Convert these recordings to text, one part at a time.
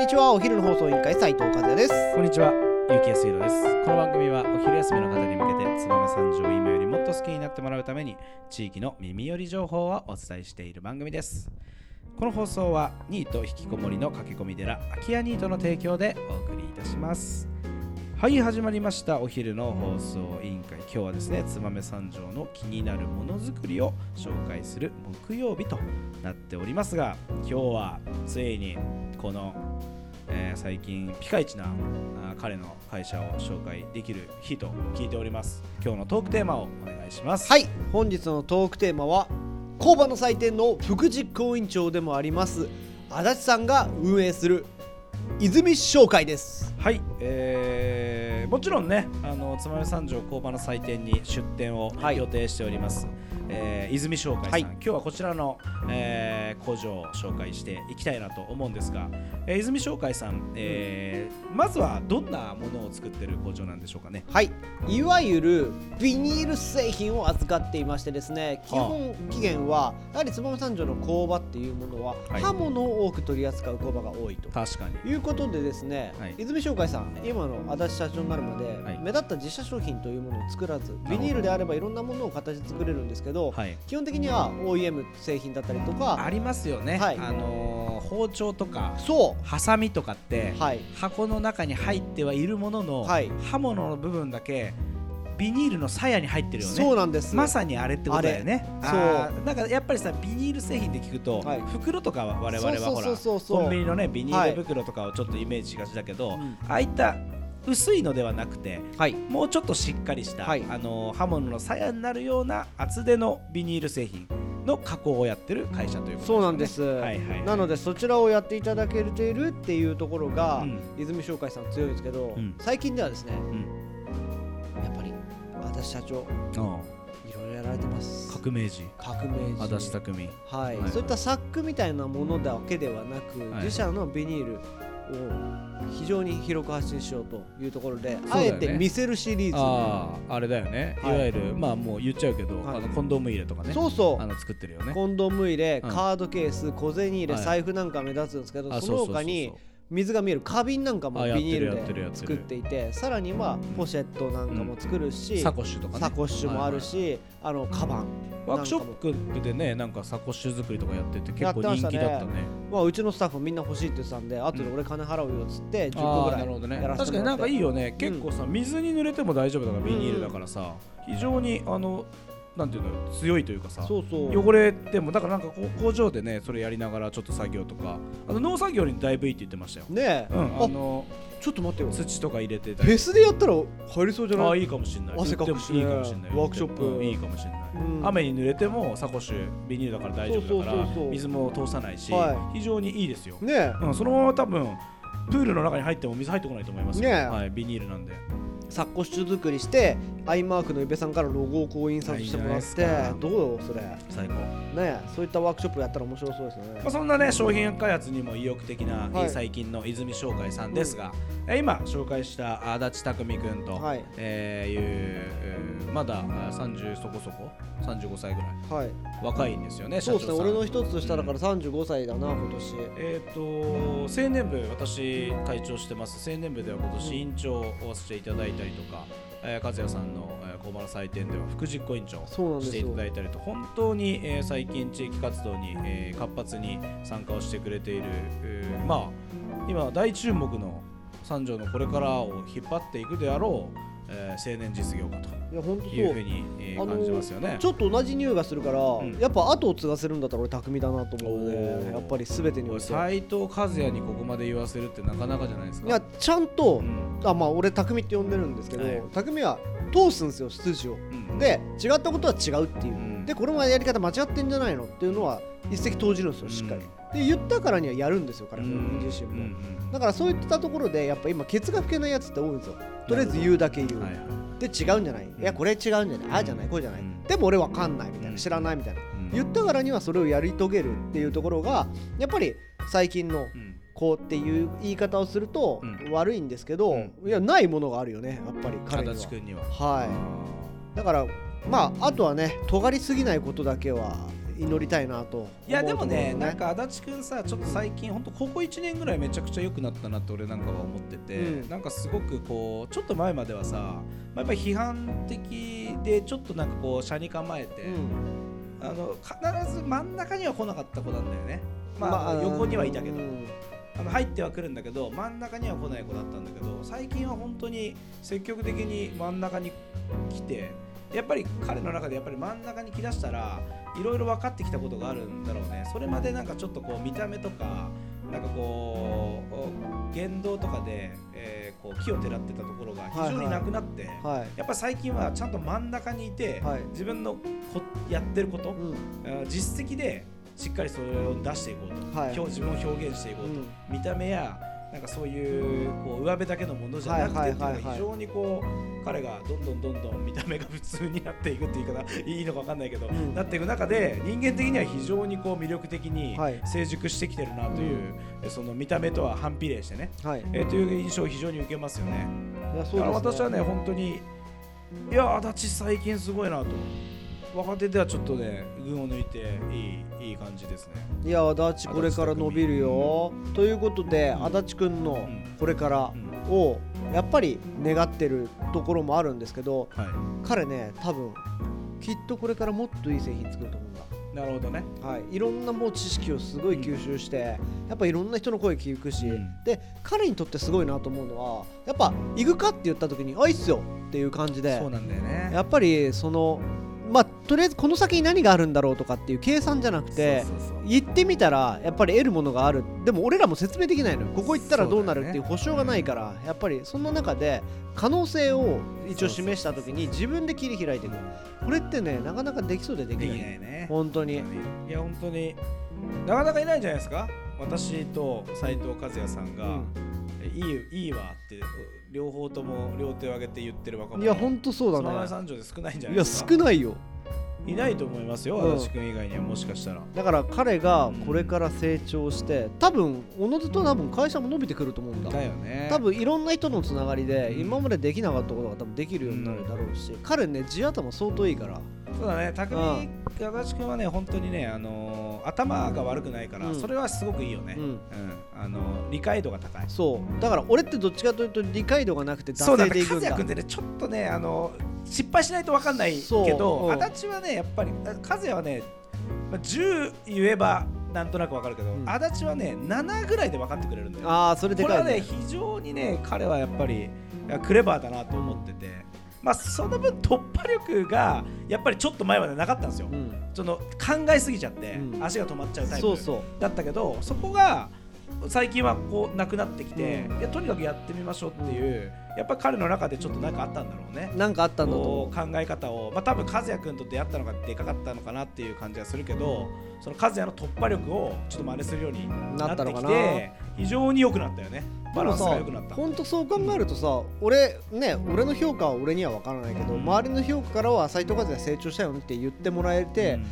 にちはお昼の放送委員会斉藤和也ですこんにちは、ゆうきやすいろです。この番組はお昼休みの方に向けて、燕三条を今よりもっと好きになってもらうために、地域の耳寄り情報をお伝えしている番組です。この放送は、ニート引きこもりの駆け込み寺、空き家ニートの提供でお送りいたします。はい、始まりました。お昼の放送委員会。今日はですね、燕三条の気になるものづくりを紹介する木曜日となっておりますが、今日はついにこのえー最近ピカイチな彼の会社を紹介できる日と聞いております。今日のトークテーマをお願いします。はい。本日のトークテーマは工場の祭典の副実行委員長でもあります足立さんが運営する泉商会です。はい、えーもちろんねあの燕三条工場の祭典に出店をはい。予定しております、えー泉商会さん、はい。今日はこちらの、えー工場を紹介していきたいなと思うんですが、えー泉商会さん、えーまずはどんなものを作ってる工場なんでしょうかね？はい。いわゆるビニール製品を扱っていましてですね基本期限はやはり燕三条の工場っていうものははい。刃物を多く取り扱う工場が多いと。確かに。いうことでですね、はい。泉商会さん今の足立社長になるまで、はい。目立った自社商品というものを作らずビニールであればいろんなものを形作れるんですけど、はい。基本的には OEM 製品だったりとかありますよね、はい。あのー包丁とかそハサミとかって、うはい。箱の中に入ってはいるものの、はい。刃物の部分だけビニールの鞘に入ってるよね。そうなんです。まさにあれってことだよね。あれ。あーなんかやっぱりさビニール製品で聞くと、はい。袋とかは我々はほらそうそうそうそう。コンビニのねビニール袋とかをちょっとイメージしがちだけど、うん。ああいった薄いのではなくてはい。もうちょっとしっかりした、はい。あのー刃物の鞘になるような厚手のビニール製品の加工をやってる会社ということそうなんです、はいはいはい。なのでそちらをやっていただけているっていうところが、うん。泉商会さん強いんですけど、うん。最近ではですねうん。やっぱり足立社長うんいろいろやられてます。革命児。革命児。足立匠。はい、はいそういったサックみたいなものだけではなく、はい。自社のビニールを非常に広く発信しようというところで、ね。あえて見せるシリーズ。あああれだよね、はい。い、わゆるまあもう言っちゃうけど、はい。あのコンドーム入れとかね。そうそう。あの作ってるよね。コンドーム入れ、うん。カードケース小銭入れ、はい。財布なんか目立つんですけどあその他に水が見える花瓶なんかもビニールで作っていてさらにはポシェットなんかも作るし、サコッシュとかね。サコッシュもあるし、あのカバンワークショップでねなんかサコッシュ作りとかやってて結構人気だったね。まあ、うちのスタッフみんな欲しいって言ってたんで後で俺金払うよっつって10個あぐらいるほどね。やらせ確かになんかいいよね。結構さ、水に濡れても大丈夫だからビニールだからさ、非常にあのなんていうの強いというかさそうそう。汚れてもだからなんか工場でねそれやりながらちょっと作業とかあの農作業にだいぶいいって言ってましたよ、ねえ、うん、あのちょっと待ってよ。土とか入れてたフりェスでやったら入りそうじゃない？ああいいかもしれない。汗かくしね。いいかもしれない。ワークショップ。うんいいかもしれない、うん。雨に濡れてもサコッシュビニールだから大丈夫だから水も通さないし、は非常にいいですよ、ねえ。うん、そのまま多分プールの中に入っても水入ってこないと思いますよ、ねえ。はい、ビニールなんで。サッコッシュ作りしてアイマークの宇部さんからロゴをこう印刷してもらってどうよそれ？最高、ねえそういったワークショップやったら面白そうですね。まあ、そんなね商品開発にも意欲的な、はい。えー最近の泉商会さんですが、えー今紹介した足立匠君と、はい。えーいうえーまだあ30そこそこ？35歳ぐらい。はい。若いんですよねそうですね俺の一つ下だから35歳だな今年。えー、と青年部私会長してます。青年部では今年委員長をさせていただいたりとか、えー、和也さんの、えー、工場の祭典では副実行委員長そうなんですよ。していただいたりと本当に、えー最近地域活動に、えー活発に参加をしてくれている、えーまあ今大注目の三条のこれからを引っ張っていくであろう、えー青年実業家といや本当そう。ふうに、えーあのー感じますよね。ちょっと同じ匂いがするから、ん。やっぱ後を継がせるんだったら俺匠だなと思うのでやっぱり全てにおいて。斎藤和也にここまで言わせるってなかなかじゃないですか？いやちゃんと、うん。あまあ俺匠って呼んでるんですけど、はい。匠は通すんですよ筋を。うん。で違ったことは違うっていう、うんでこれもやり方間違ってんじゃないの？っていうのは一石投じるんですよしっかり、で言ったからにはやるんですよ彼うん。自身も、うんだからそういったところでやっぱ今ケツが吹けないやつって多いんですよ。とりあえず言うだけ言う、はいはい。で違うんじゃない、いやこれ違うんじゃない？ああじゃない？こうじゃない、うん。でも俺わかんないみたいな、うん。知らないみたいな、うん。言ったからにはそれをやり遂げるっていうところがやっぱり最近のうん。こうっていう言い方をするとうん。悪いんですけど、うん。いやないものがあるよねやっぱり彼には。には。はい。だからまああとはね尖りすぎないことだけは祈りたいなと思ういやでもねなんか足立くんさちょっと最近本当ここ1年ぐらいめちゃくちゃ良くなったなって俺なんかは思ってて、うん。なんかすごくこうちょっと前まではさ、まあ、やっぱり批判的でちょっとなんかこう車に構えて、うん。あの必ず真ん中には来なかった子なんだよね。まあ、まあ横にはいたけど、うんあの入ってはくるんだけど真ん中には来ない子だったんだけど最近は本当に積極的に真ん中に来てやっぱり彼の中でやっぱり真ん中に来だしたらいろいろ分かってきたことがあるんだろうね。それまでなんかちょっとこう見た目とかなんかこう言動とかで、えーこう木をてらってたところが非常になくなって、はいやっぱり最近はちゃんと真ん中にいて、はい。自分のこやってること、うん。あ実績でしっかりそれを出していこうと、はい。表自分を表現していこうと、うん。見た目やなんかそういうこう上辺だけのものじゃなくて非常にこう彼がどんどんどんどん見た目が普通になっていくっていう言い方いいのか分かんないけど、ん。なっていく中で人間的には非常にこう魅力的にはい成熟してきてるなという、えその見た目とは反比例してね、はい。えーという印象を非常に受けますよね。いやだから私はね本当にいや足立最近すごいなと若手ではちょっとね群を抜いていいいい感じですね。いや足立これから伸びるよ。ということでうん。足立くんのん。これからうん。をやっぱり願ってるところもあるんですけどはい、彼ね多分きっとこれからもっといい製品作ると思うんだ。なるほどね。はい、いろんなもう知識をすごい吸収して、やっぱいろんな人の声聞くし、うん。で彼にとってすごいなと思うのはやっぱ行くかって言った時に「あいいっすよ」っていう感じでそうなんだよね。やっぱりそのまあとりあえずこの先に何があるんだろうとかっていう計算じゃなくて行ってみたらやっぱり得るものがある。でも俺らも説明できないのよ。ここ行ったらどうなるっていう保証がないからやっぱりそんな中で可能性を一応示した時に自分で切り開いていく。これってねなかなかできそうでできできないないね。本当に。いや本当に。なかなかいないんじゃないですか？私と斉藤和也さんが、うん。いいいいわって両方とも両手を挙げて言ってる若者。いや本当そうだね三条で少ないんじゃないいや。少ないよいないと思いますよ。うん足立君以外にはもしかしたら。だから彼がこれから成長して多分おのずと多分会社も伸びてくると思うんだだよね。多分いろんな人のつながりでうん今までできなかったことが多分できるようになるだろうし、彼ね地頭相当いいからそうだね。匠足立君はね本当にねあのー頭が悪くないから、うんそれはすごくいいよね。うんあのー理解度が高い。そうだから俺ってどっちかというと理解度がなくて惰そうだね、性でいくんだ和也君ってね、ちょっとね、あの失敗しないと分かんないけそう。ど、うん。足立はね、やっぱり、あ和也はね、まあ、10言えばなんとなく分かるけど、うん。足立はね、7ぐらいで分かってくれるんだよ。ああそれでこれはね、非常にね、彼はやっぱりクレバーだなと思ってて、まあ、その分、突破力がやっぱりちょっと前までなかったんですよ。うん。その考えすぎちゃって、うん。足が止まっちゃうタイプそうそう。だったけどそこが最近はこうなくなってきて、うん。いやとにかくやってみましょうっていう、やっぱり彼の中でちょっとなんかあったんだろうね。なんかあったんだと考え方を、まあ、多分和也君と出会ったのがでかかったのかなっていう感じがするけどその和也の突破力をちょっと真似するようにうなってきて非常に良くなったよね。バランスが良くなった。本当そう考えるとさ俺ね俺の評価は俺には分からないけど、うん。周りの評価からは斉藤和也成長したよねって言ってもらえて、うん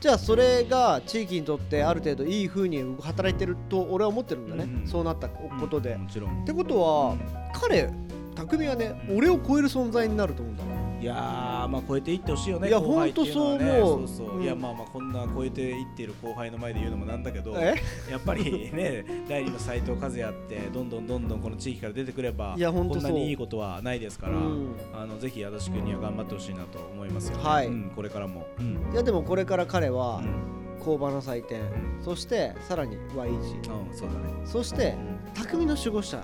じゃあそれが地域にとってある程度いい風に働いてると俺は思ってるんだね、うんうん。そうなったことで、っもちろん。てことは彼匠はね、俺を超える存在になると思うんだいやーまあ超えていってほしいよねいや後輩っていうのはね。ほんとそう思う。そうそう、うん。いやまあまあこんな超えていっている後輩の前で言うのもなんだけどえ？やっぱりね 第二の斉藤和也ってどんどんどんどんこの地域から出てくればいやこんなにいいことはないですから、うん。あのぜひ足立君には頑張ってほしいなと思いますよ、ねはい。うんこれからも、うん。いやでもこれから彼はうん工場の祭典、ん。そしてさらに Y 字うんそうだね、そしてうん匠の守護者。あ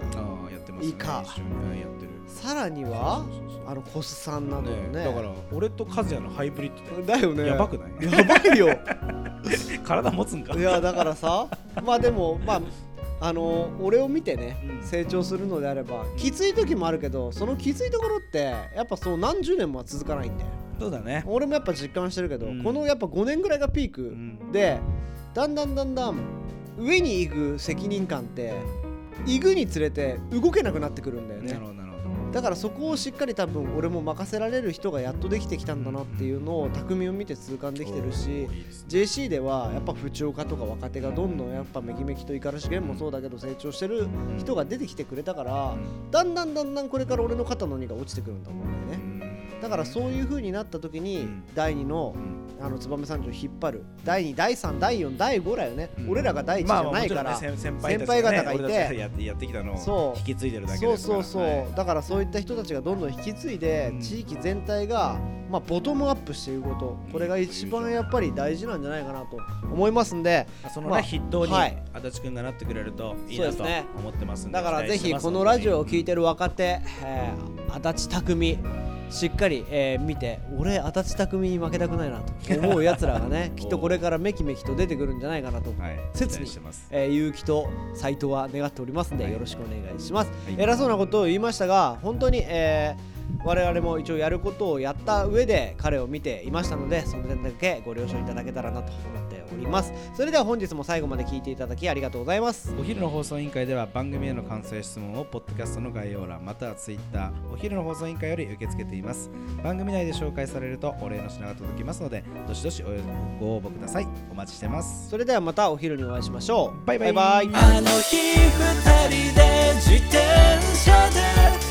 あやってますね。いいか一緒に。はいやってる。さらにはそうそうそうあのコスさんなどのねだから俺と和也のハイブリッドだよだよね。やばくない？やばいよ。体持つんか？いやだからさまあでもまああの俺を見てね、うん。成長するのであればきつい時もあるけどそのきついところってやっぱそう何十年もは続かないんだよそうだね。俺もやっぱ実感してるけど、うん。このやっぱ5年ぐらいがピークうん。で、だんだんだんだん上に行く責任感って行くにつれて動けなくなってくるんだよね。なるほどなるほど。だからそこをしっかり多分俺も任せられる人がやっとできてきたんだなっていうのを匠を見て痛感できてるしおーいいですね。JC ではやっぱ不調家とか若手がどんどんやっぱめきめきと五十嵐源もそうだけど成長してる人が出てきてくれたからだんだんだんだんこれから俺の肩の荷が落ちてくるんだと思うんだよねだからそういう風になった時に、うん。第2のうん。あの燕三条を引っ張る。第2第3第4第5だよね、うん。俺らが第1じゃないから、先輩輩方がいて。やってきたのそう。を引き継いでるだけそうそうそう、はい。だからそういった人たちがどんどん引き継いで、うん。地域全体が、まあ、ボトムアップしていくこと。これが一番やっぱり大事なんじゃないかなと思いますんでそのね、まあ筆頭にはい。足立くんがなってくれるといいなと思ってますんでだからぜひこのラジオを聞いててる若手、えー足立匠しっかり、えー見て俺足立匠に負けたくないなと思うやつらがね きっとこれからめきめきと出てくるんじゃないかなとはい。切に期待してます。えー、結城と斉藤は願っておりますので、はい。よろしくお願いします、はい。偉そうなことを言いましたが本当に、えー我々も一応やることをやった上で彼を見ていましたのでその点だけご了承いただけたらなと思っております。それでは本日も最後まで聞いていただきありがとうございます。お昼の放送委員会では番組への感想や質問をポッドキャストの概要欄またはツイッターお昼の放送委員会より受け付けています。番組内で紹介されるとお礼の品が届きますのでどしどしおご応募ください。お待ちしてますそれではまたお昼にお会いしましょう。バイバイ。バイバイ。あの日二人で自転車で